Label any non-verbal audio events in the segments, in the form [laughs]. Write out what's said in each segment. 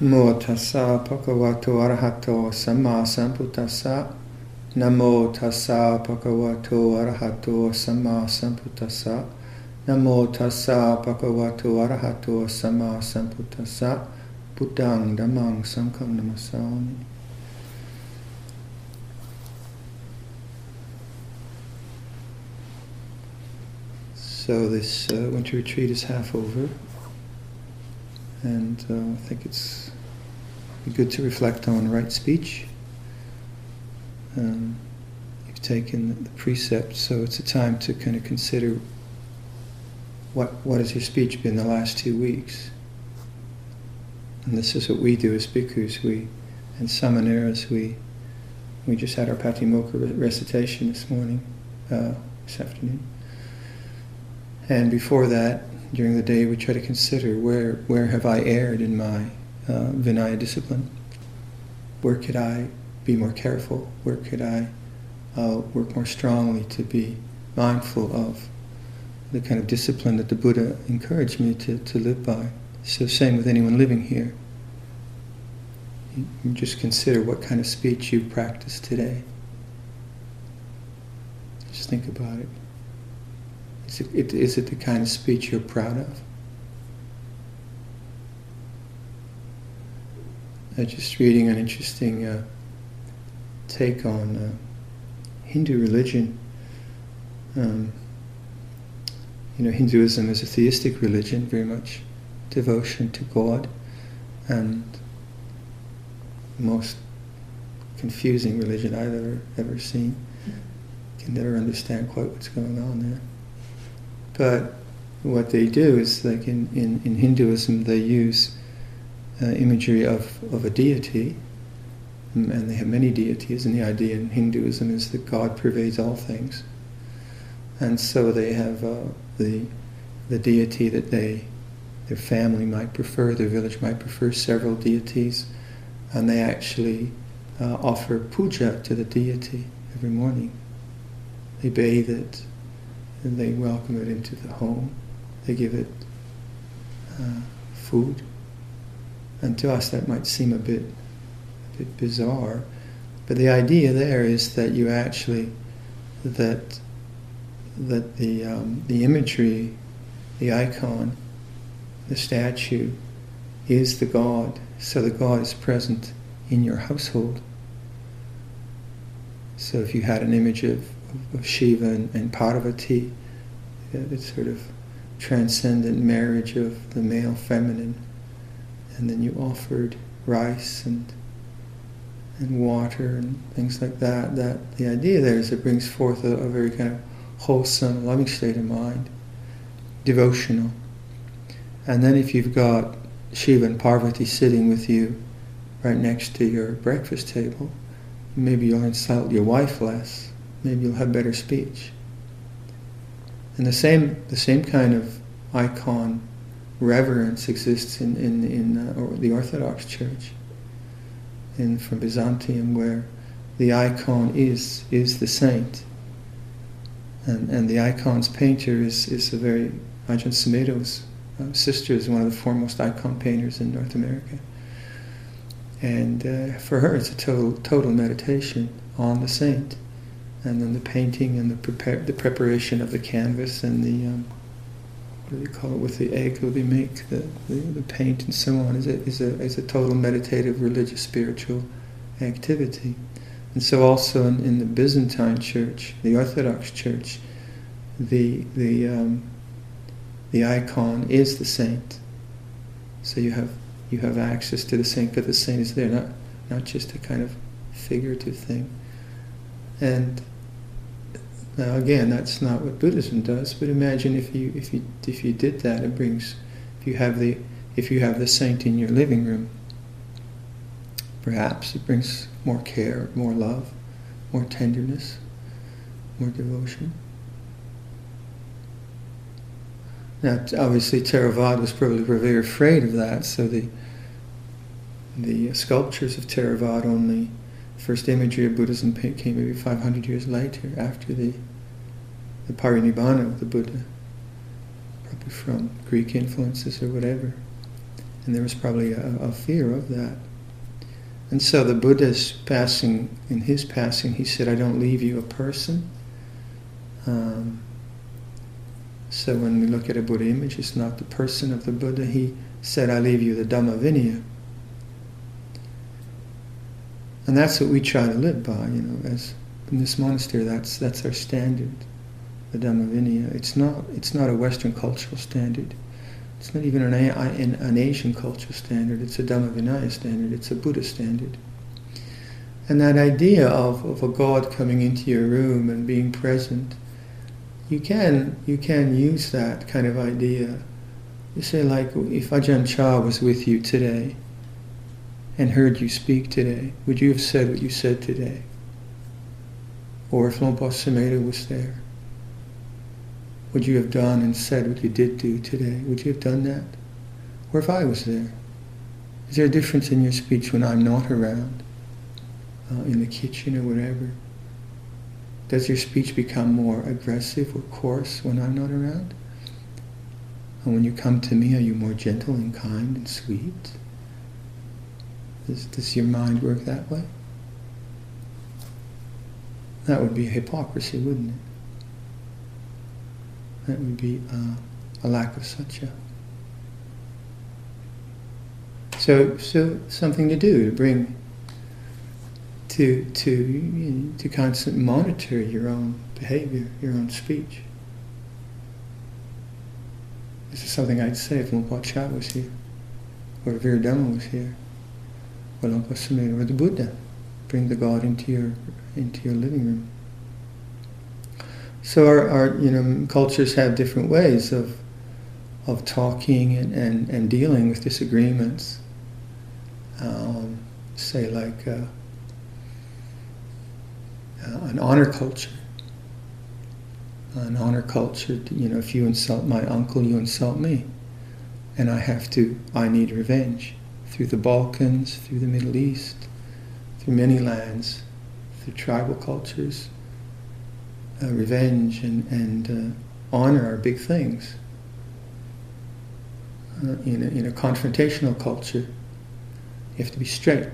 Namo tassa bhagavato arahato samma sambuddhassa. Namo tassa bhagavato arahato samma sambuddhassa. Namo tassa bhagavato arahato samma sambuddhassa. Buddhang dhammang namasami. So this uh, winter retreat is half over, and uh, I think it's good to reflect on right speech. Um, you've taken the precepts, so it's a time to kind of consider what what has your speech been the last two weeks. And this is what we do as bhikkhus. We and samaneras we we just had our patimokkha recitation this morning, uh, this afternoon. And before that, during the day, we try to consider where where have I erred in my uh, Vinaya discipline? Where could I be more careful? Where could I uh, work more strongly to be mindful of the kind of discipline that the Buddha encouraged me to, to live by? So, same with anyone living here. You just consider what kind of speech you practice today. Just think about it. Is it, is it the kind of speech you're proud of? uh, just reading an interesting uh, take on uh, Hindu religion. Um, you know, Hinduism is a theistic religion, very much devotion to God, and most confusing religion I've ever ever seen. Can never understand quite what's going on there. But what they do is, like in, in, in Hinduism, they use uh, imagery of, of a deity, mm, and they have many deities, and the idea in Hinduism is that God pervades all things. And so they have uh, the, the deity that they, their family might prefer, their village might prefer several deities, and they actually uh, offer puja to the deity every morning. They bathe it, and they welcome it into the home. They give it uh, food and to us that might seem a bit, a bit bizarre, but the idea there is that you actually that that the um, the imagery, the icon, the statue, is the God. So the God is present in your household. So if you had an image of, Shiva and, and Parvati, the sort of transcendent marriage of the male feminine and then you offered rice and and water and things like that. That the idea there is it brings forth a, a very kind of wholesome, loving state of mind, devotional. And then if you've got Shiva and Parvati sitting with you right next to your breakfast table, maybe you'll insult your wife less. Maybe you'll have better speech. And the same the same kind of icon reverence exists in, in, in uh, the Orthodox Church, in from Byzantium, where the icon is is the saint, and and the icon's painter is is a very Ajahn Sumedho's uh, sister is one of the foremost icon painters in North America, and uh, for her it's a total total meditation on the saint, and then the painting and the prepare the preparation of the canvas and the um, what do you call it, with the egg that they make, the, the, the, paint and so on, is a, is, a, is a total meditative, religious, spiritual activity. And so also in, in the Byzantine church, the Orthodox church, the, the, um, the icon is the saint. So you have, you have access to the saint, but the saint is there, not, not just a kind of figurative thing. And now again, that's not what Buddhism does, but imagine if you if you if you did that, it brings if you have the if you have the saint in your living room, perhaps it brings more care, more love, more tenderness, more devotion. Now, obviously, Theravada was probably very afraid of that, so the the sculptures of Theravada only first imagery of Buddhism came maybe 500 years later, after the the parinibbana of the Buddha, probably from Greek influences or whatever. And there was probably a, a fear of that. And so the Buddha's passing, in his passing, he said, I don't leave you a person. Um, so when we look at a Buddha image, it's not the person of the Buddha. He said, I leave you the Dhamma Vinaya. And that's what we try to live by, you know, as in this monastery, that's, that's our standard, the Dhamma Vinaya. It's not, it's not a Western cultural standard. It's not even an, an Asian cultural standard. It's a Dhamma Vinaya standard. It's a Buddha standard. And that idea of, of a God coming into your room and being present, you can, you can use that kind of idea. You say like, if Ajahn Chah was with you today, and heard you speak today, would you have said what you said today? Or if Luang Por Sumedho was there, would you have done and said what you did do today? Would you have done that? Or if I was there? Is there a difference in your speech when I'm not around, uh, in the kitchen or whatever? Does your speech become more aggressive or coarse when I'm not around? And when you come to me, are you more gentle and kind and sweet? Does, does your mind work that way? That would be hypocrisy, wouldn't it? That would be uh, a lack of satya. So, so something to do to bring to to to constantly monitor your own behavior, your own speech. This is something I'd say if Luang Por was here, or if Viradhammo was here or Luang Por Sumedho, or the Buddha. Bring the God into your into your living room. So our, our you know cultures have different ways of of talking and, and, and dealing with disagreements. Um, say like uh, uh, an honor culture. An honor culture, you know, if you insult my uncle, you insult me. And I have to, I need revenge through the Balkans, through the Middle East, through many lands, through tribal cultures. Uh, revenge and, and uh, honor are big things. Uh, in, a, in a confrontational culture, you have to be straight.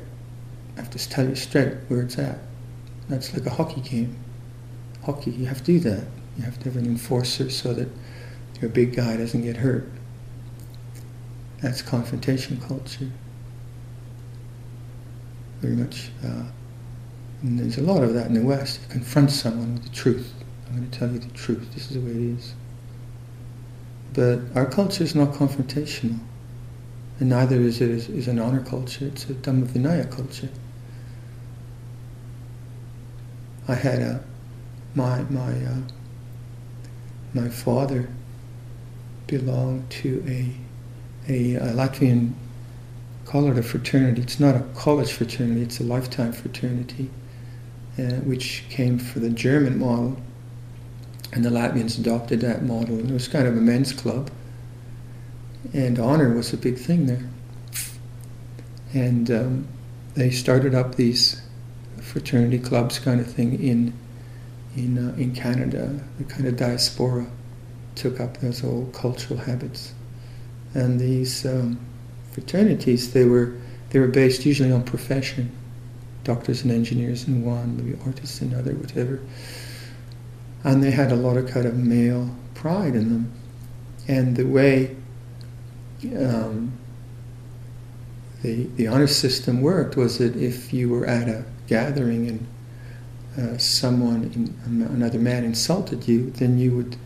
I have to tell you straight where it's at. That's like a hockey game. Hockey, you have to do that. You have to have an enforcer so that your big guy doesn't get hurt. That's confrontation culture very much. And there's a lot of that in the West. You confront someone with the truth. I'm going to tell you the truth. This is the way it is. But our culture is not confrontational. And neither is it is, is an honor culture. It's a Dhamma Vinaya culture. I had a my my uh, my father belonged to a a, a Latvian call it a fraternity. It's not a college fraternity, it's a lifetime fraternity, which came for the German model. And the Latvians adopted that model. And it was kind of a men's club. And honor was a big thing there. And um, they started up these fraternity clubs kind of thing in in uh, in Canada. The kind of diaspora took up those old cultural habits, and these um, fraternities, they were they were based usually on profession, doctors and engineers in one, maybe artists in another, whatever. And they had a lot of kind of male pride in them, and the way um, the the honor system worked was that if you were at a gathering and uh, someone, in, another man, insulted you, then you would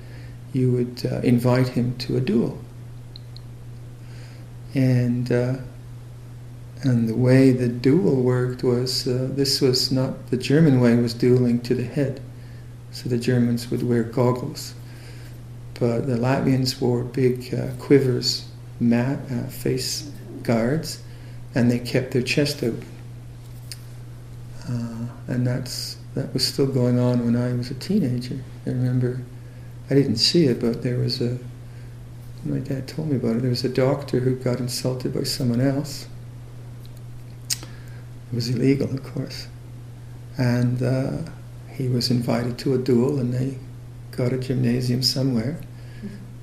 you would uh, invite him to a duel and uh, and the way the duel worked was uh, this was not the German way was dueling to the head, so the Germans would wear goggles, but the Latvians wore big uh, quivers, mat, uh, face guards, and they kept their chest open. Uh, and that's that was still going on when I was a teenager. I remember I didn't see it, but there was a my dad told me about it. There was a doctor who got insulted by someone else. It was illegal, of course. And uh, he was invited to a duel, and they got a gymnasium somewhere.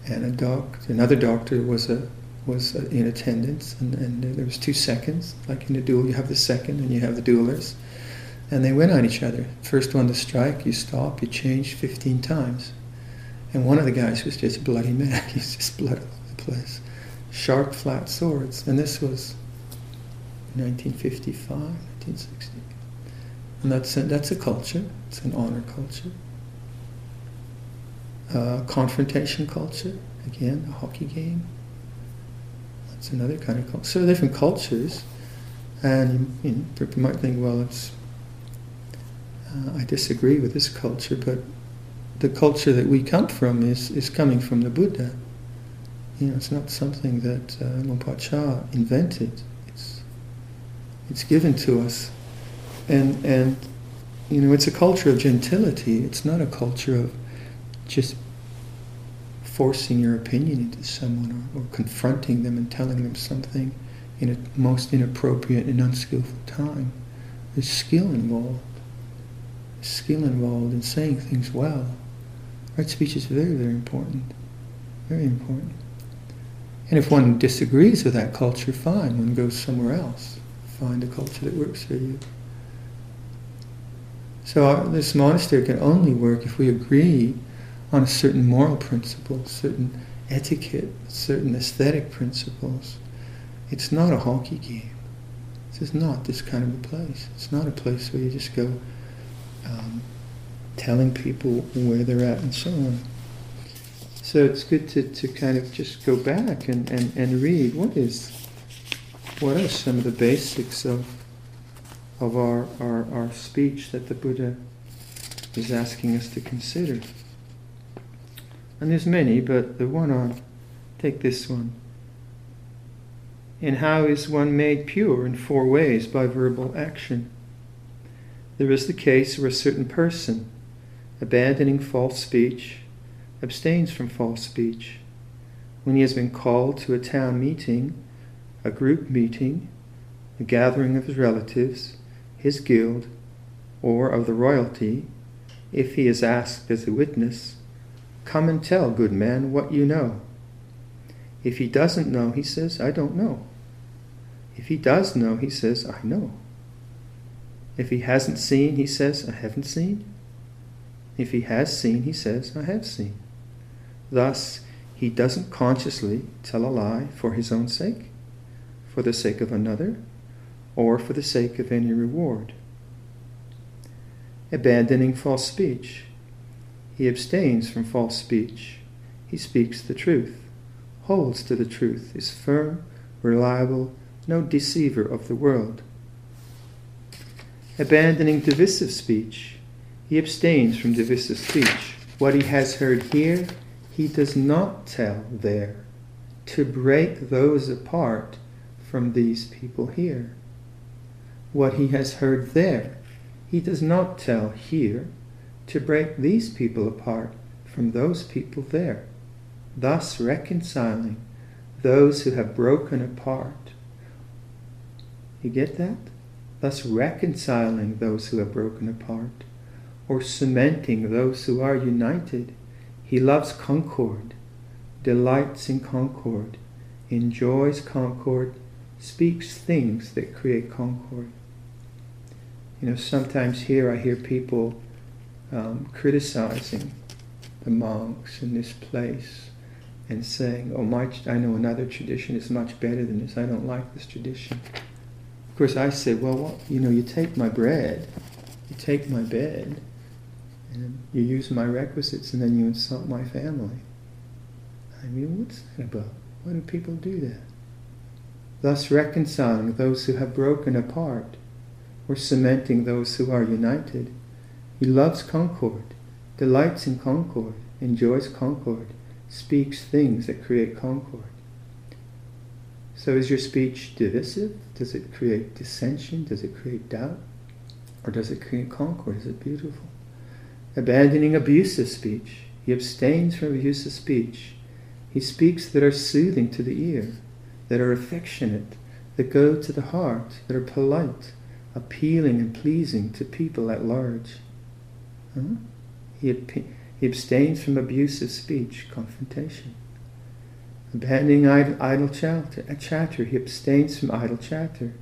And a doctor, another doctor was a was uh, in attendance, and, and there was two seconds. Like in a duel, you have the second, and you have the duelers, and they went on each other. First one to strike, you stop, you change 15 times, and one of the guys was just bloody mad. [laughs] He's just blood all over the place. Sharp, flat swords, and this was 1955, 1960, and that's a, that's a culture. It's an honor culture. Uh, confrontation culture, again, a hockey game it's another kind of culture. So different cultures, and you, know, people might think, well, it's uh, I disagree with this culture, but the culture that we come from is, is coming from the Buddha. You know, it's not something that uh, Luang Cha invented. It's given to us, and and you know, it's a culture of gentility. It's not a culture of just forcing your opinion into someone or, or confronting them and telling them something in a most inappropriate and unskillful time. There's skill involved. There's skill involved in saying things well. Right speech is very, very important. Very important. And if one disagrees with that culture, fine, one goes somewhere else. Find a culture that works for you. So our, this monastery can only work if we agree on a certain moral principle, certain etiquette, certain aesthetic principles. It's not a hockey game. This is not this kind of a place. It's not a place where you just go um, telling people where they're at and so on. So it's good to, to kind of just go back and, and, and read what is what are some of the basics of of our, our, our speech that the Buddha is asking us to consider. And there's many, but the one on, take this one. And how is one made pure in four ways by verbal action? There is the case where a certain person, abandoning false speech, abstains from false speech. When he has been called to a town meeting, a group meeting, a gathering of his relatives, his guild, or of the royalty, if he is asked as a witness, Come and tell, good man, what you know. If he doesn't know, he says, I don't know. If he does know, he says, I know. If he hasn't seen, he says, I haven't seen. If he has seen, he says, I have seen. Thus, he doesn't consciously tell a lie for his own sake, for the sake of another, or for the sake of any reward. Abandoning false speech. He abstains from false speech. He speaks the truth, holds to the truth, is firm, reliable, no deceiver of the world. Abandoning divisive speech, he abstains from divisive speech. What he has heard here, he does not tell there, to break those apart from these people here. What he has heard there, he does not tell here, to break these people apart from those people there, thus reconciling those who have broken apart. You get that? Thus reconciling those who have broken apart, or cementing those who are united. He loves concord, delights in concord, enjoys concord, speaks things that create concord. You know, sometimes here I hear people um, criticizing the monks in this place and saying, "Oh, my, I know another tradition is much better than this. I don't like this tradition." Of course, I say, "Well, what, you know, you take my bread, you take my bed, and you use my requisites, and then you insult my family." I mean, what's that about? Why do people do that? Thus reconciling those who have broken apart, or cementing those who are united he loves concord, delights in concord, enjoys concord, speaks things that create concord. So is your speech divisive? Does it create dissension? Does it create doubt? Or does it create concord? Is it beautiful? Abandoning abusive speech. He abstains from abusive speech. He speaks that are soothing to the ear, that are affectionate, that go to the heart, that are polite, appealing and pleasing to people at large. Hmm? He, he abstains from abusive speech, confrontation. Abandoning idle, idle chatter, chatter, he abstains from idle chatter.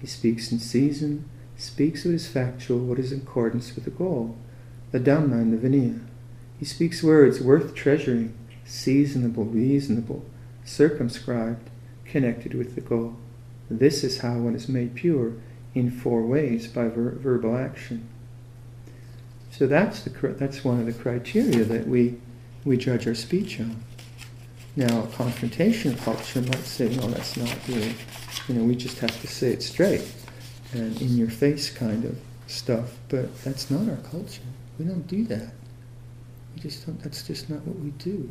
He speaks in season, speaks what is factual, what is in accordance with the goal, the Dhamma and the Vinaya. He speaks words worth treasuring, seasonable, reasonable, circumscribed, connected with the goal. This is how one is made pure in four ways by ver- verbal action. So that's the that's one of the criteria that we we judge our speech on. Now, a confrontation culture might say, "No, that's not really. You know, we just have to say it straight and in your face kind of stuff." But that's not our culture. We don't do that. We just don't. That's just not what we do.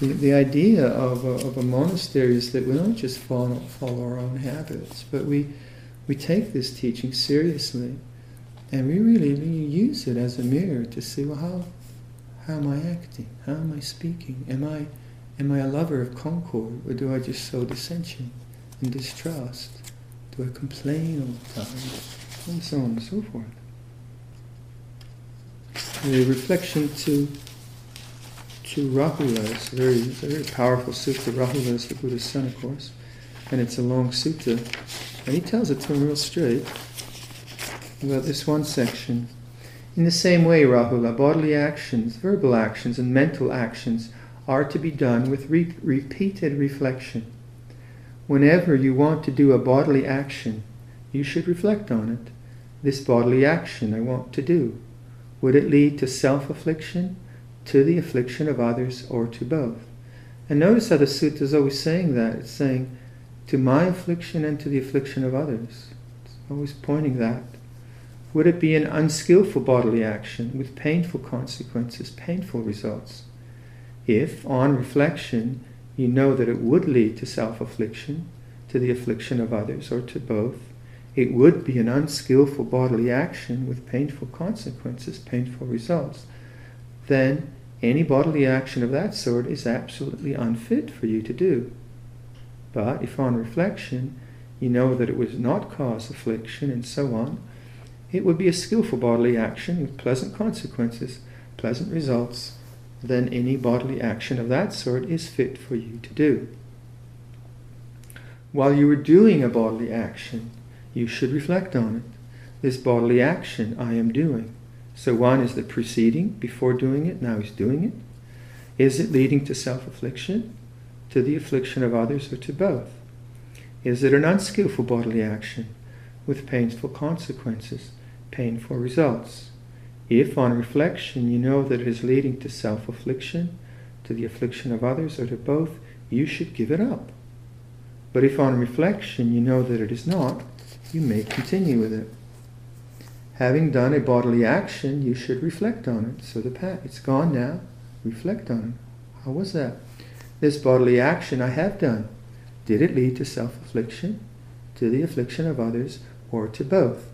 The, the idea of a, of a monastery is that we don't just follow, follow our own habits, but we we take this teaching seriously and we really, use it as a mirror to see, well, how, how am I acting? How am I speaking? Am I, am I a lover of concord, or do I just sow dissension and distrust? Do I complain all the time? And so on and so forth. The reflection to to Rahula very, it's a very powerful sutta. Rahula is the Buddha's son, of course, and it's a long sutta. And he tells it to him real straight about this one section. In the same way, Rahula, bodily actions, verbal actions, and mental actions are to be done with re- repeated reflection. Whenever you want to do a bodily action, you should reflect on it. This bodily action I want to do. Would it lead to self affliction, to the affliction of others, or to both? And notice how the sutta is always saying that. It's saying, to my affliction and to the affliction of others. It's always pointing that. Would it be an unskillful bodily action with painful consequences, painful results? If, on reflection, you know that it would lead to self affliction, to the affliction of others, or to both, it would be an unskillful bodily action with painful consequences, painful results. Then any bodily action of that sort is absolutely unfit for you to do. But if on reflection you know that it would not cause affliction and so on, it would be a skillful bodily action with pleasant consequences, pleasant results, then any bodily action of that sort is fit for you to do. While you are doing a bodily action, you should reflect on it. This bodily action I am doing. So one is the preceding, before doing it, now he's doing it. Is it leading to self affliction, to the affliction of others, or to both? Is it an unskillful bodily action with painful consequences? painful results. If on reflection you know that it is leading to self affliction, to the affliction of others, or to both, you should give it up. But if on reflection you know that it is not, you may continue with it. Having done a bodily action, you should reflect on it. So the path, it's gone now. Reflect on it. How was that? This bodily action I have done, did it lead to self affliction, to the affliction of others, or to both?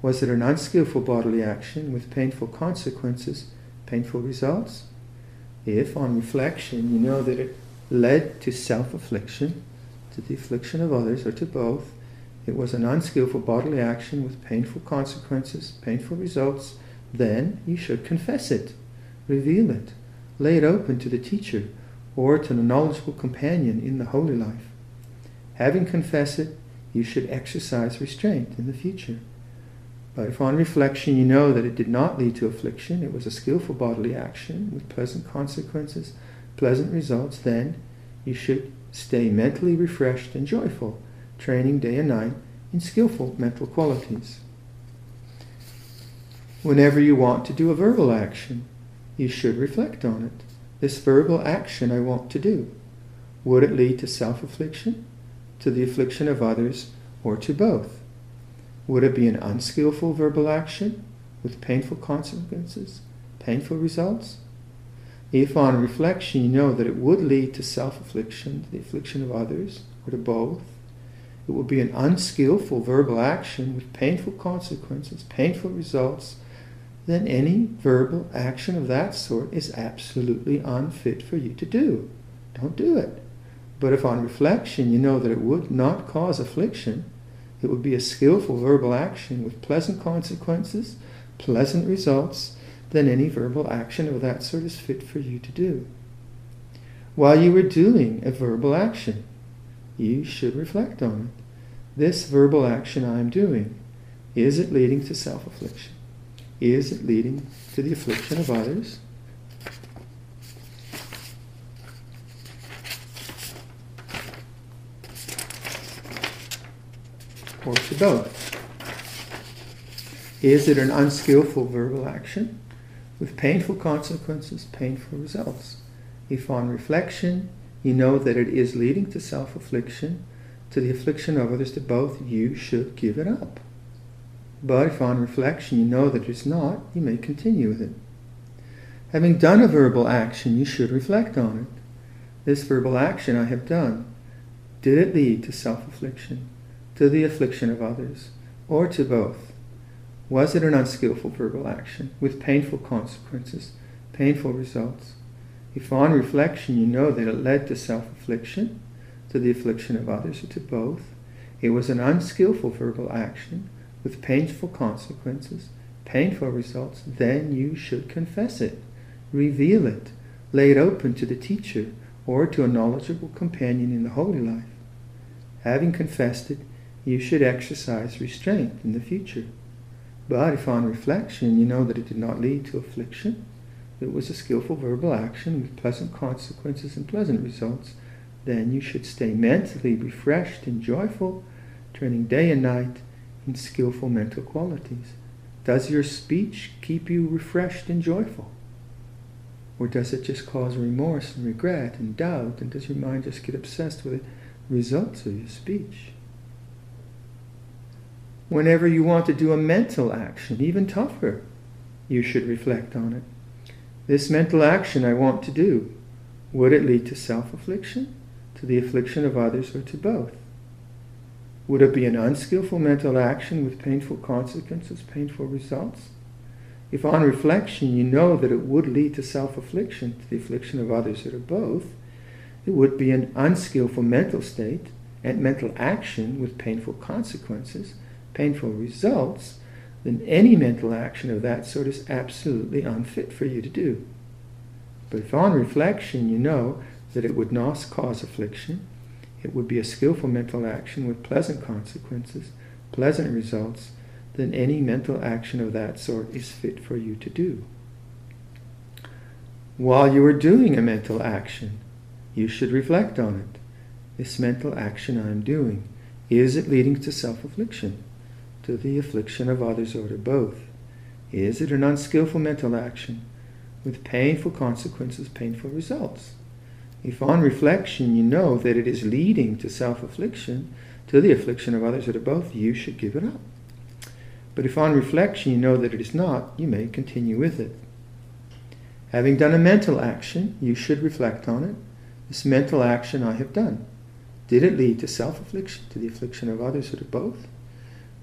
Was it an unskillful bodily action with painful consequences, painful results? If, on reflection, you know that it led to self affliction, to the affliction of others, or to both, it was an unskillful bodily action with painful consequences, painful results, then you should confess it, reveal it, lay it open to the teacher or to the knowledgeable companion in the holy life. Having confessed it, you should exercise restraint in the future. But if on reflection you know that it did not lead to affliction, it was a skillful bodily action with pleasant consequences, pleasant results, then you should stay mentally refreshed and joyful, training day and night in skillful mental qualities. Whenever you want to do a verbal action, you should reflect on it. This verbal action I want to do, would it lead to self affliction, to the affliction of others, or to both? Would it be an unskillful verbal action with painful consequences, painful results? If on reflection you know that it would lead to self affliction, to the affliction of others, or to both, it would be an unskillful verbal action with painful consequences, painful results, then any verbal action of that sort is absolutely unfit for you to do. Don't do it. But if on reflection you know that it would not cause affliction, it would be a skillful verbal action with pleasant consequences, pleasant results, then any verbal action of that sort is fit for you to do. while you were doing a verbal action, you should reflect on it. This verbal action I am doing, is it leading to self affliction? Is it leading to the affliction of others? Or to both? Is it an unskillful verbal action with painful consequences, painful results? If on reflection you know that it is leading to self affliction, to the affliction of others, to both, you should give it up. But if on reflection you know that it's not, you may continue with it. Having done a verbal action, you should reflect on it. This verbal action I have done, did it lead to self affliction, to the affliction of others, or to both? Was it an unskillful verbal action with painful consequences, painful results? If on reflection you know that it led to self affliction, to the affliction of others, or to both, it was an unskillful verbal action with painful consequences, painful results, then you should confess it, reveal it, lay it open to the teacher or to a knowledgeable companion in the holy life. Having confessed it, you should exercise restraint in the future. But if on reflection you know that it did not lead to affliction, it was a skillful verbal action with pleasant consequences and pleasant results, then you should stay mentally refreshed and joyful, turning day and night in skillful mental qualities? Does your speech keep you refreshed and joyful? Or does it just cause remorse and regret and doubt? And does your mind just get obsessed with the results of your speech? Whenever you want to do a mental action, even tougher, you should reflect on it. This mental action I want to do, would it lead to self affliction, to the affliction of others, or to both? Would it be an unskillful mental action with painful consequences, painful results? If on reflection you know that it would lead to self affliction, to the affliction of others or to both, it would be an unskillful mental state and mental action with painful consequences, painful results, then any mental action of that sort is absolutely unfit for you to do. But if on reflection you know that it would not cause affliction, it would be a skillful mental action with pleasant consequences, pleasant results, then any mental action of that sort is fit for you to do. While you are doing a mental action, you should reflect on it. This mental action I am doing, is it leading to self affliction, to the affliction of others, or to both? Is it an unskillful mental action with painful consequences, painful results? If on reflection you know that it is leading to self affliction, to the affliction of others or to both, you should give it up. But if on reflection you know that it is not, you may continue with it. Having done a mental action, you should reflect on it. This mental action I have done. Did it lead to self affliction, to the affliction of others, or to both?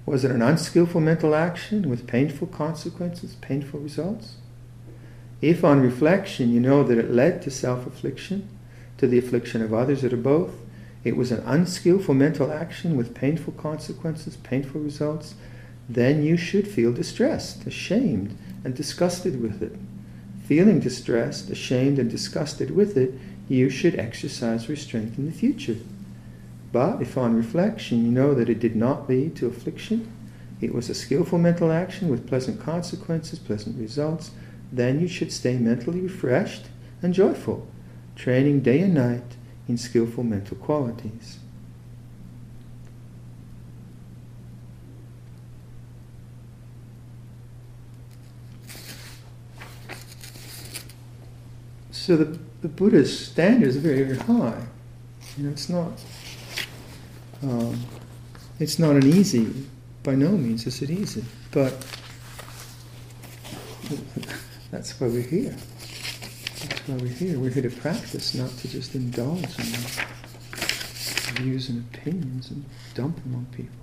Was it an unskillful mental action with painful consequences, painful results? If on reflection you know that it led to self affliction, to the affliction of others or to both. It was an unskillful mental action with painful consequences, painful results. Then you should feel distressed, ashamed, and disgusted with it. Feeling distressed, ashamed, and disgusted with it, you should exercise restraint in the future. But if on reflection you know that it did not lead to affliction, it was a skillful mental action with pleasant consequences, pleasant results, then you should stay mentally refreshed and joyful training day and night in skillful mental qualities. So the, the Buddha's standards are very, very high. You know, it's not um, it's not an easy, by no means is it easy, but [laughs] that's why we're here. That's why we're here. We're here to practice, not to just indulge in views and opinions and dump them on people.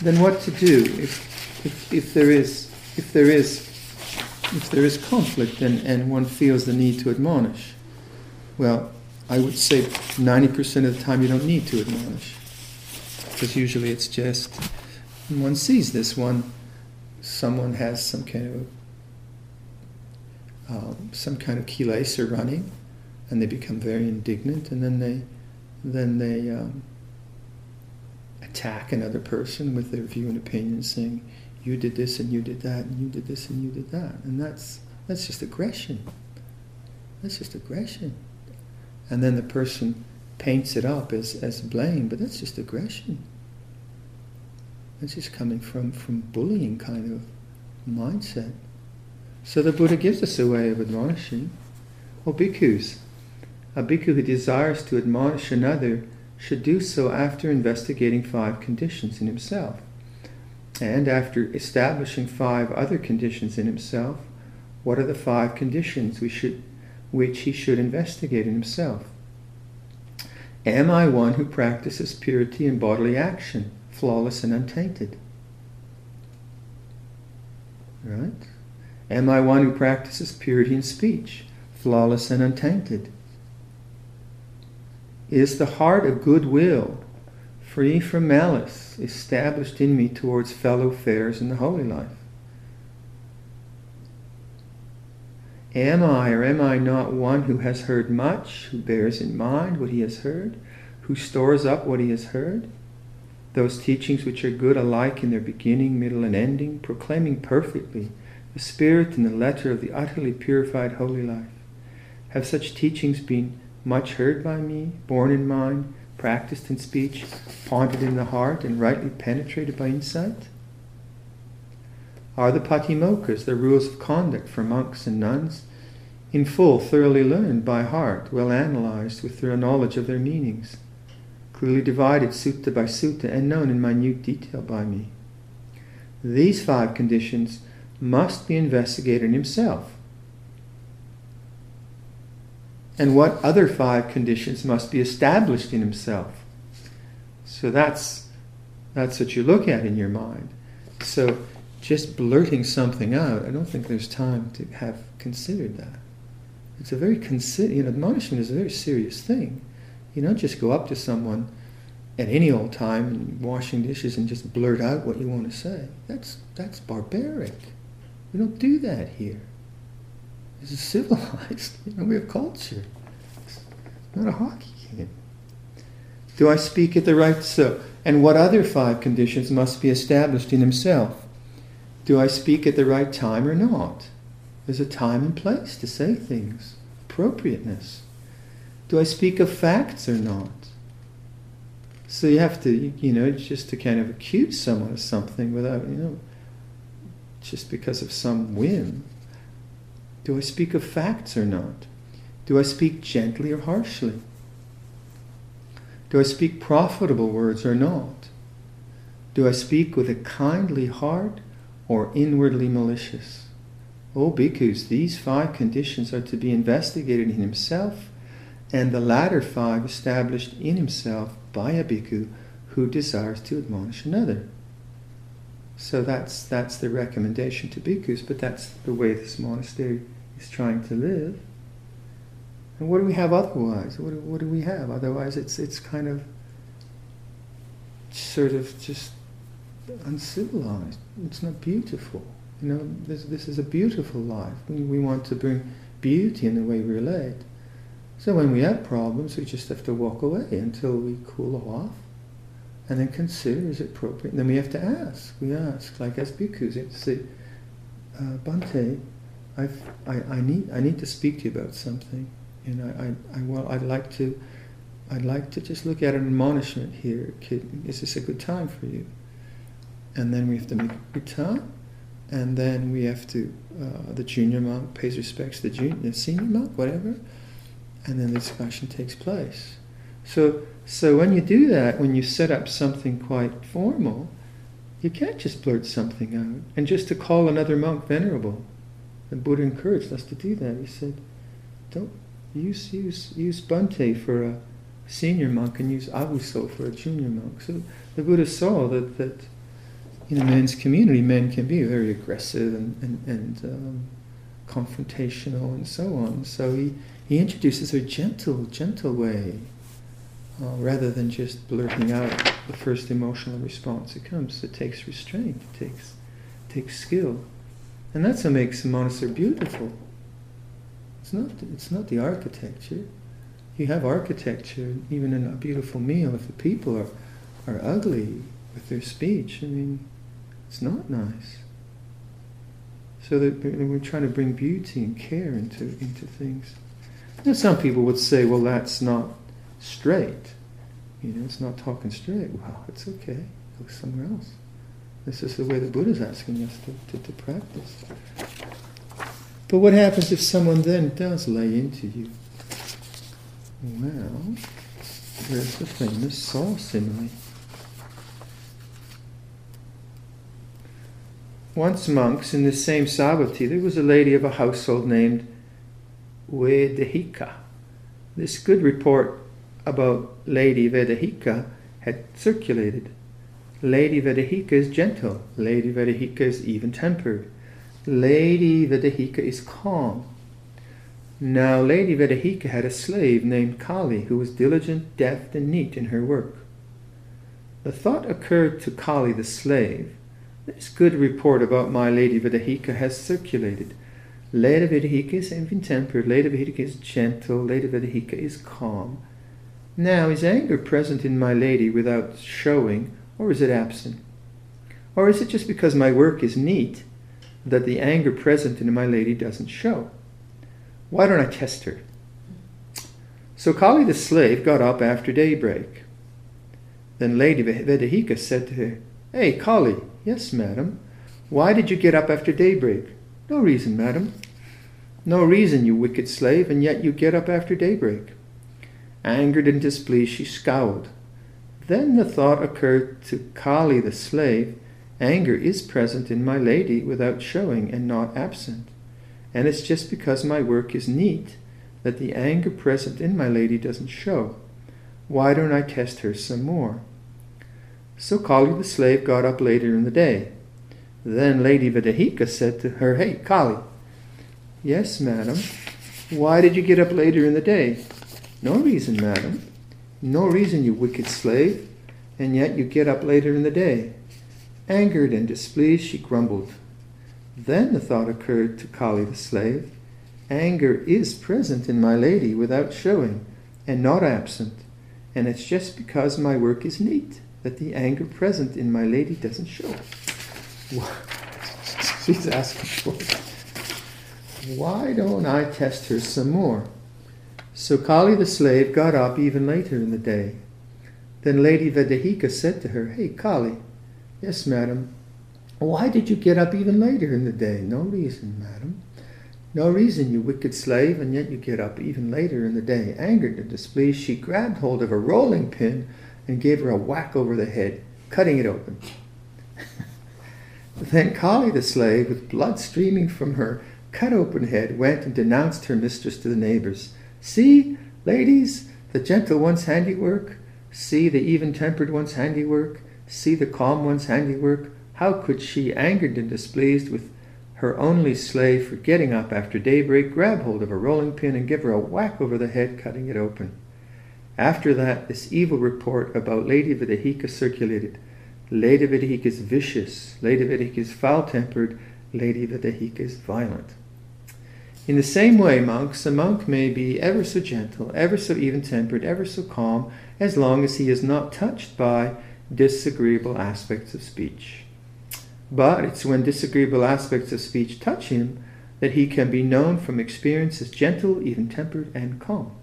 Then what to do if, if, if there is if there is if there is conflict and, and one feels the need to admonish? Well, I would say 90% of the time you don't need to admonish. because usually it's just one sees this one. Someone has some kind of um, some kind of kilesa running, and they become very indignant, and then they then they um, attack another person with their view and opinion, saying, "You did this and you did that, and you did this and you did that," and that's that's just aggression. That's just aggression, and then the person paints it up as, as blame, but that's just aggression. That's just coming from, from bullying kind of mindset. So the Buddha gives us a way of admonishing. Well, bhikkhus, a bhikkhu who desires to admonish another should do so after investigating five conditions in himself. And after establishing five other conditions in himself, what are the five conditions we should, which he should investigate in himself? Am I one who practices purity in bodily action, flawless and untainted? Right? Am I one who practices purity in speech, flawless and untainted? Is the heart of goodwill, free from malice, established in me towards fellow fares in the holy life? Am I or am I not one who has heard much, who bears in mind what he has heard, who stores up what he has heard? Those teachings which are good alike in their beginning, middle, and ending, proclaiming perfectly the spirit and the letter of the utterly purified holy life. Have such teachings been much heard by me, borne in mind, practiced in speech, pondered in the heart, and rightly penetrated by insight? Are the patimokkha's, the rules of conduct for monks and nuns, in full, thoroughly learned by heart, well analyzed with thorough knowledge of their meanings, clearly divided sutta by sutta, and known in minute detail by me? These five conditions must be investigated in himself. And what other five conditions must be established in himself? So that's that's what you look at in your mind. So just blurting something out, I don't think there's time to have considered that. It's a very consider. You know, admonishment is a very serious thing. You don't just go up to someone at any old time and washing dishes and just blurt out what you want to say. That's that's barbaric. We don't do that here. This is civilized. [laughs] You know, we have culture. It's not a hockey game. Do I speak at the right so? And what other five conditions must be established in himself? Do I speak at the right time or not? There's a time and place to say things, appropriateness. Do I speak of facts or not? So you have to, you know, just to kind of accuse someone of something without, you know, just because of some whim. Do I speak of facts or not? Do I speak gently or harshly? Do I speak profitable words or not? Do I speak with a kindly heart or inwardly malicious. Oh, o bhikkhus, these five conditions are to be investigated in himself, and the latter five established in himself by a bhikkhu who desires to admonish another. So that's that's the recommendation to bhikkhus, but that's the way this monastery is trying to live. And what do we have otherwise? What do, what do we have? Otherwise, it's it's kind of sort of just uncivilized. It's not beautiful. You know, this, this is a beautiful life. We, want to bring beauty in the way we relate. So when we have problems, we just have to walk away until we cool off and then consider is it appropriate. Then we have to ask. We ask, like as bhikkhus, you have to say, uh, Bhante, I've, I, I, need, I need to speak to you about something. And I, I, I, well, I'd like to, I'd like to just look at an admonishment here. Is this a good time for you? And then we have to make uta, and then we have to, uh, the junior monk pays respects to the, junior, the senior monk, whatever, and then the discussion takes place. So, so when you do that, when you set up something quite formal, you can't just blurt something out. And just to call another monk venerable, the Buddha encouraged us to do that. He said, don't use use use Bhante for a senior monk and use Avuso for a junior monk. So the Buddha saw that that in a men's community, men can be very aggressive and, and, and um, confrontational and so on. So he, he introduces a gentle, gentle way uh, rather than just blurting out the first emotional response that comes. It takes restraint, it takes, takes skill. And that's what makes the monastery beautiful. It's not, it's not the architecture. You have architecture, even in a beautiful meal, if the people are, are ugly with their speech, I mean, it's not nice. So that we're trying to bring beauty and care into, into things. Now, some people would say, well, that's not straight. You know, it's not talking straight. Well, it's okay. Go somewhere else. This is the way the Buddha is asking us to, to, to practice. But what happens if someone then does lay into you? Well, there's the famous saw simile. Once monks in the same Savatthi, there was a lady of a household named Vedehika. This good report about Lady Vedehika had circulated. Lady Vedehika is gentle. Lady Vedehika is even tempered. Lady Vedehika is calm. Now, Lady Vedehika had a slave named Kali who was diligent, deft, and neat in her work. The thought occurred to Kali the slave this good report about my Lady Vedehika has circulated. Lady Vedehika is even tempered, Lady Vedehika is gentle, Lady Vedehika is calm. Now, is anger present in my lady without showing, or is it absent? Or is it just because my work is neat that the anger present in my lady doesn't show? Why don't I test her? So Kali the slave got up after daybreak. Then Lady Vedehika said to her, Hey, Kali, Yes, madam. Why did you get up after daybreak? No reason, madam. No reason, you wicked slave, and yet you get up after daybreak. Angered and displeased, she scowled. Then the thought occurred to Kali the slave anger is present in my lady without showing and not absent. And it's just because my work is neat that the anger present in my lady doesn't show. Why don't I test her some more? So Kali the slave got up later in the day. Then Lady Vedehika said to her, Hey, Kali. Yes, madam. Why did you get up later in the day? No reason, madam. No reason, you wicked slave. And yet you get up later in the day. Angered and displeased, she grumbled. Then the thought occurred to Kali the slave Anger is present in my lady without showing, and not absent, and it's just because my work is neat that the anger present in my lady doesn't show. [laughs] She's asking for it. Why don't I test her some more? So Kali the slave got up even later in the day. Then Lady Vedehika said to her, Hey Kali, yes, madam, why did you get up even later in the day? No reason, madam. No reason, you wicked slave, and yet you get up even later in the day. Angered and displeased, she grabbed hold of a rolling pin and gave her a whack over the head, cutting it open. [laughs] then Kali the slave, with blood streaming from her cut open head, went and denounced her mistress to the neighbors. See, ladies, the gentle one's handiwork. See the even tempered one's handiwork. See the calm one's handiwork. How could she, angered and displeased with her only slave for getting up after daybreak, grab hold of a rolling pin and give her a whack over the head, cutting it open? After that, this evil report about Lady Vedehika circulated. Lady Vedehika is vicious, Lady Vedehika is foul tempered, Lady Vedehika is violent. In the same way, monks, a monk may be ever so gentle, ever so even tempered, ever so calm, as long as he is not touched by disagreeable aspects of speech. But it's when disagreeable aspects of speech touch him that he can be known from experience as gentle, even tempered, and calm.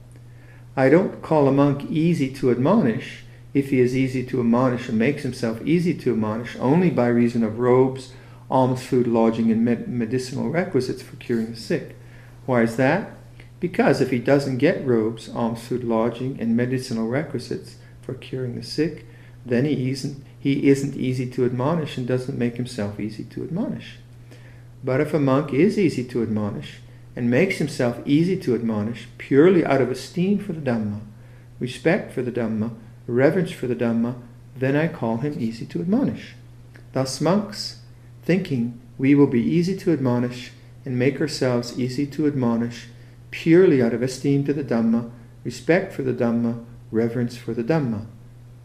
I don't call a monk easy to admonish if he is easy to admonish and makes himself easy to admonish only by reason of robes, alms, food, lodging, and med- medicinal requisites for curing the sick. Why is that? Because if he doesn't get robes, alms, food, lodging, and medicinal requisites for curing the sick, then he isn't, he isn't easy to admonish and doesn't make himself easy to admonish. But if a monk is easy to admonish, and makes himself easy to admonish purely out of esteem for the Dhamma, respect for the Dhamma, reverence for the Dhamma, then I call him easy to admonish. Thus, monks, thinking we will be easy to admonish and make ourselves easy to admonish purely out of esteem to the Dhamma, respect for the Dhamma, reverence for the Dhamma.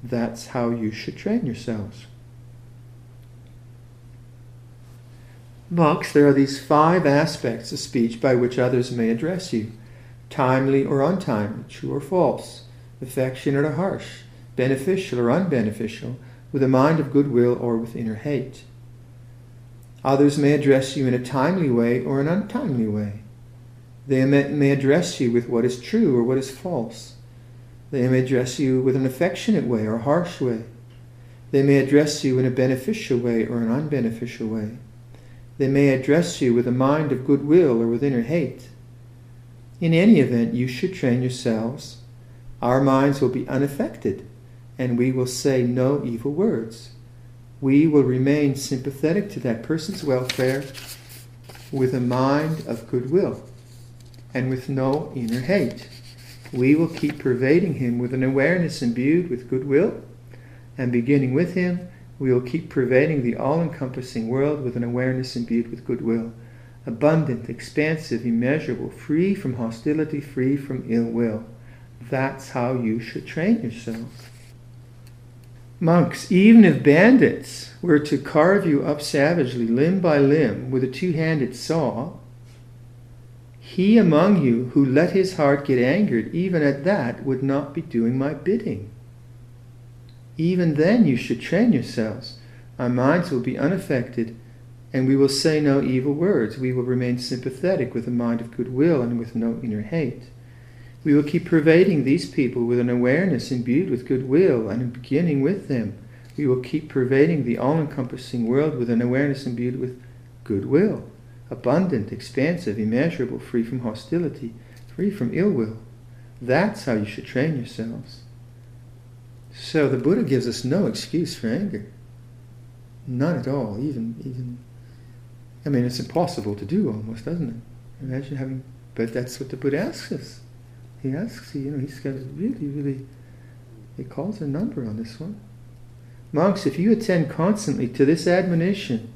That's how you should train yourselves. Monks, there are these five aspects of speech by which others may address you timely or untimely, true or false, affectionate or harsh, beneficial or unbeneficial, with a mind of goodwill or with inner hate. Others may address you in a timely way or an untimely way. They may address you with what is true or what is false. They may address you with an affectionate way or a harsh way. They may address you in a beneficial way or an unbeneficial way. They may address you with a mind of goodwill or with inner hate. In any event, you should train yourselves. Our minds will be unaffected, and we will say no evil words. We will remain sympathetic to that person's welfare with a mind of goodwill and with no inner hate. We will keep pervading him with an awareness imbued with goodwill, and beginning with him, we will keep pervading the all encompassing world with an awareness imbued with goodwill abundant, expansive, immeasurable, free from hostility, free from ill will. That's how you should train yourself. Monks, even if bandits were to carve you up savagely, limb by limb, with a two handed saw, he among you who let his heart get angered, even at that, would not be doing my bidding. Even then, you should train yourselves. Our minds will be unaffected and we will say no evil words. We will remain sympathetic with a mind of goodwill and with no inner hate. We will keep pervading these people with an awareness imbued with goodwill, and beginning with them, we will keep pervading the all encompassing world with an awareness imbued with goodwill, abundant, expansive, immeasurable, free from hostility, free from ill will. That's how you should train yourselves. So the Buddha gives us no excuse for anger. None at all, even even I mean, it's impossible to do almost, doesn't it? Imagine having, but that's what the Buddha asks us. He asks, you know, he's got really, really, he calls a number on this one. Monks, if you attend constantly to this admonition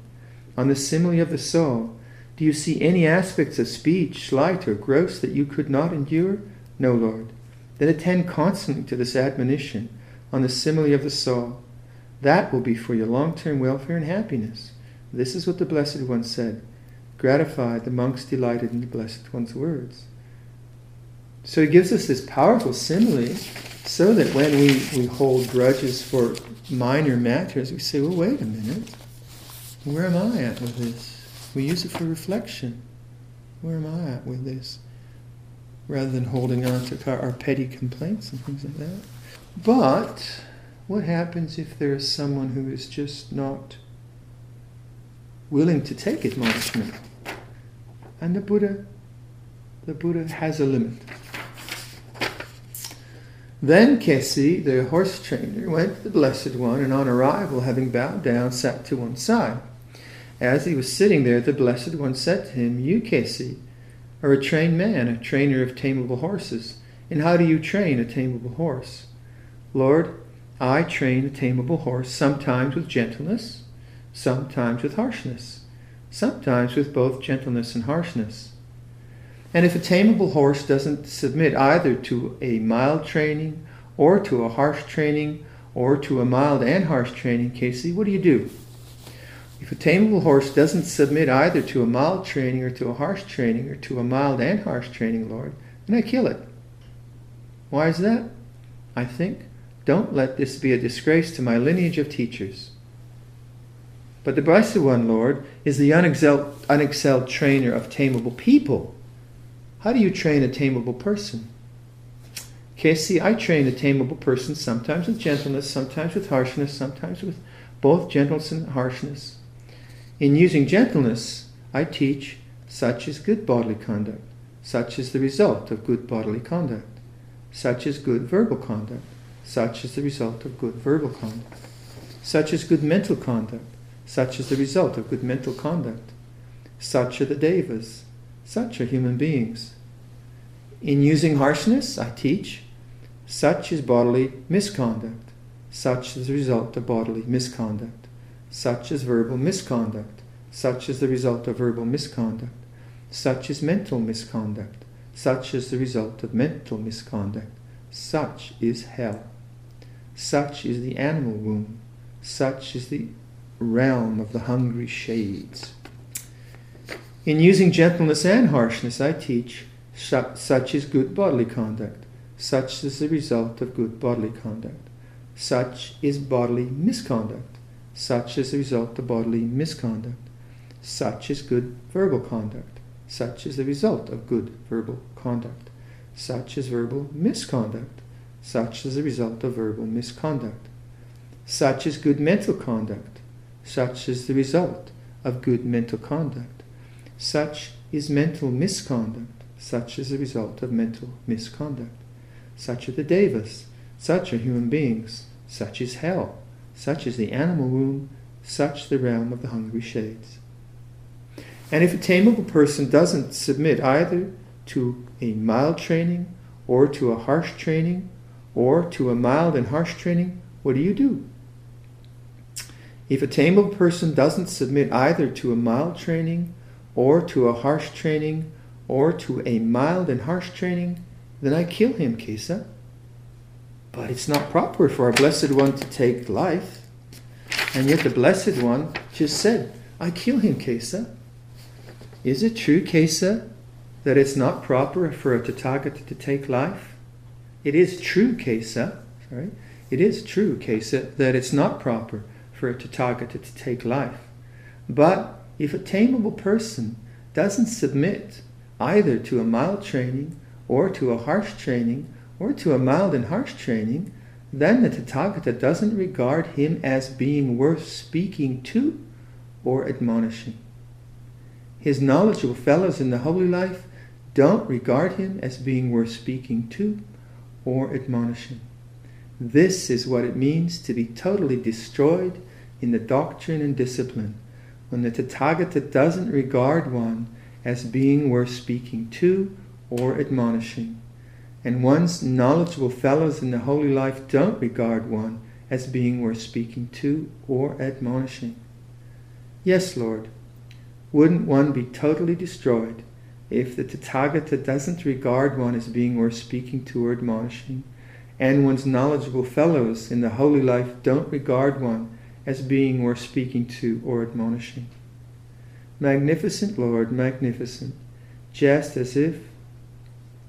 on the simile of the soul, do you see any aspects of speech, slight or gross, that you could not endure? No, Lord. Then attend constantly to this admonition on the simile of the soul. That will be for your long term welfare and happiness. This is what the Blessed One said. Gratified, the monks delighted in the Blessed One's words. So he gives us this powerful simile so that when we, we hold grudges for minor matters, we say, well, wait a minute. Where am I at with this? We use it for reflection. Where am I at with this? Rather than holding on to our, our petty complaints and things like that. But what happens if there is someone who is just not willing to take admonishment. And the Buddha, the Buddha has a limit. Then Kesi, the horse trainer, went to the Blessed One, and on arrival, having bowed down, sat to one side. As he was sitting there, the Blessed One said to him, You, Kesi, are a trained man, a trainer of tameable horses. And how do you train a tameable horse? Lord, I train a tameable horse sometimes with gentleness, sometimes with harshness, sometimes with both gentleness and harshness. And if a tameable horse doesn't submit either to a mild training or to a harsh training or to a mild and harsh training, Kesi, what do you do? If a tameable horse doesn't submit either to a mild training or to a harsh training or to a mild and harsh training, Lord, then I kill it. Why is that? I think, don't let this be a disgrace to my lineage of teachers. But the Blessed One, Lord, is the unexcelled, unexcelled trainer of tameable people. How do you train a tameable person? Kesi, I train a tameable person sometimes with gentleness, sometimes with harshness, sometimes with both gentleness and harshness. In using gentleness, I teach such is good bodily conduct, such is the result of good bodily conduct, such is good verbal conduct, such is the result of good verbal conduct, such is good mental conduct, such is the result of good mental conduct. Such are the devas. Such are human beings. In using harshness, I teach, such is bodily misconduct. Such is the result of bodily misconduct. Such is verbal misconduct. Such is the result of verbal misconduct. Such is mental misconduct. Such is the result of mental misconduct. Such is hell. Such is the animal womb. Such is the realm of the hungry shades. In using gentleness and harshness, I teach such is good bodily conduct. Such is the result of good bodily conduct. Such is bodily misconduct. Such is the result of bodily misconduct. Such is good verbal conduct. Such is the result of good verbal conduct. Such is verbal misconduct. Such is the result of verbal misconduct. Such is good mental conduct. Such is the result of good mental conduct. Such is mental misconduct. Such is the result of mental misconduct. Such are the devas. Such are human beings. Such is hell. Such is the animal womb. Such the realm of the hungry shades. And if a tameable person doesn't submit either to a mild training or to a harsh training or to a mild and harsh training, what do you do? If a tameable person doesn't submit either to a mild training or to a harsh training or to a mild and harsh training, then I kill him, Kesa. But it's not proper for a Blessed One to take life. And yet the Blessed One just said, I kill him, Kesa. Is it true, Kesa, that it's not proper for a Tathagata to take life? It is true, Kesa, sorry, it is true, Kesa, that it's not proper for a Tathagata to take life. But if a tameable person doesn't submit either to a mild training or to a harsh training or to a mild and harsh training, then the Tathagata doesn't regard him as being worth speaking to or admonishing. His knowledgeable fellows in the holy life don't regard him as being worth speaking to or admonishing. This is what it means to be totally destroyed in the doctrine and discipline when the Tathagata doesn't regard one as being worth speaking to or admonishing, and one's knowledgeable fellows in the holy life don't regard one as being worth speaking to or admonishing. Yes, Lord, wouldn't one be totally destroyed if the Tathagata doesn't regard one as being worth speaking to or admonishing, and one's knowledgeable fellows in the holy life don't regard one as being worth speaking to or admonishing? Magnificent Lord, magnificent, just as if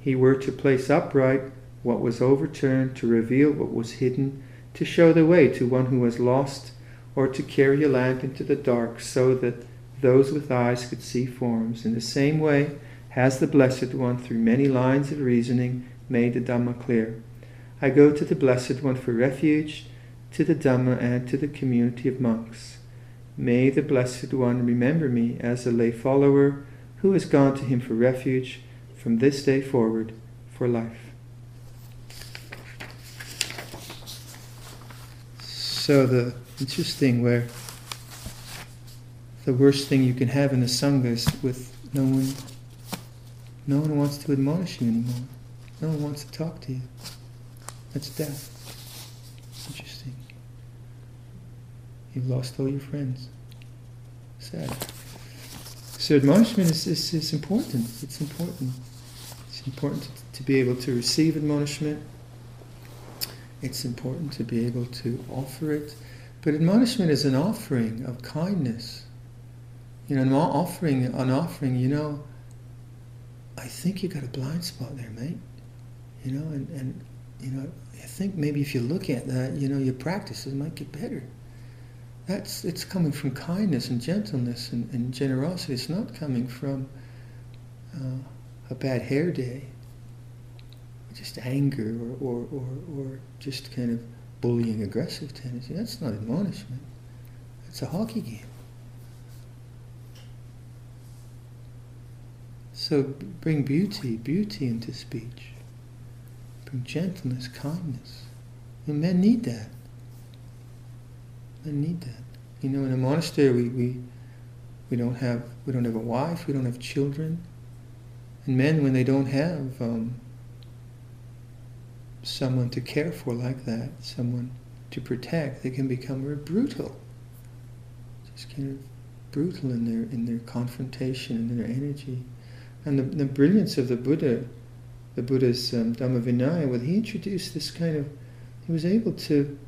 he were to place upright what was overturned, to reveal what was hidden, to show the way to one who was lost, or to carry a lamp into the dark so that those with eyes could see forms. In the same way has the Blessed One, through many lines of reasoning, made the Dhamma clear. I go to the Blessed One for refuge, to the Dhamma, and to the community of monks. May the Blessed One remember me as a lay follower who has gone to him for refuge from this day forward for life. So the interesting where the worst thing you can have in the Sangha is with no one no one wants to admonish you anymore. No one wants to talk to you. That's death. Interesting. You've lost all your friends. Sad. So admonishment is, is, is important. It's important. It's important to, to be able to receive admonishment. It's important to be able to offer it. But admonishment is an offering of kindness you know, an offering, an offering, you know, I think you got a blind spot there, mate. You know, and, and you know, I think maybe if you look at that, you know, your practices might get better. That's it's coming from kindness and gentleness and, and generosity. It's not coming from uh, a bad hair day, just anger or, or, or, or just kind of bullying, aggressive tendency. That's not admonishment. It's a hockey game. So bring beauty, beauty into speech. Bring gentleness, kindness. And men need that. Men need that. You know, in a monastery we, we we don't have we don't have a wife, we don't have children. And men when they don't have um, someone to care for like that, someone to protect, they can become very brutal. Just kind of brutal in their in their confrontation and their energy. And the, the brilliance of the Buddha, the Buddha's um, Dhamma Vinaya, well, he introduced this kind of, he was able to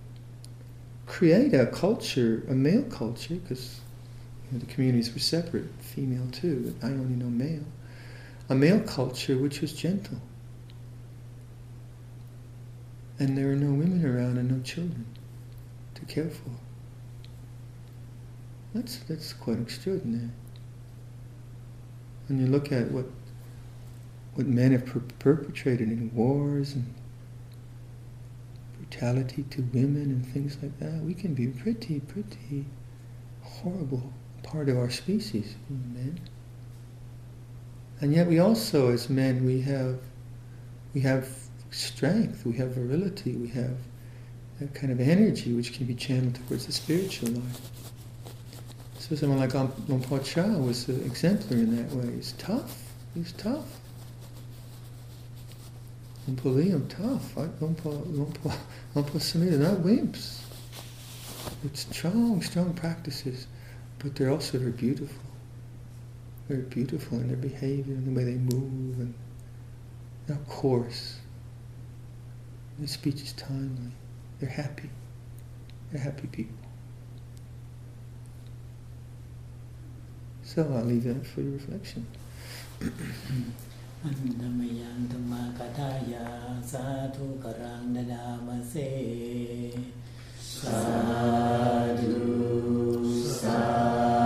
create a culture, a male culture, because you know, the communities were separate, female too, but I only know male. A male culture which was gentle. And there were no women around and no children to care for. That's, that's quite extraordinary. When you look at what, what men have per- perpetrated in wars and brutality to women and things like that, we can be pretty, pretty horrible part of our species, men. And yet we also, as men, we have we have strength, we have virility, we have that kind of energy which can be channeled towards the spiritual life. So someone like um, Luang Por was an exemplar in that way. He's tough. He's tough. Por Liam, tough. Por [laughs] Sumedho, not wimps. It's strong, strong practices, but they're also very beautiful. Very beautiful in their behavior and the way they move and not coarse. Their speech is timely. They're happy. They're happy people. So I'll leave that for your reflection. Sadhu, sadhu.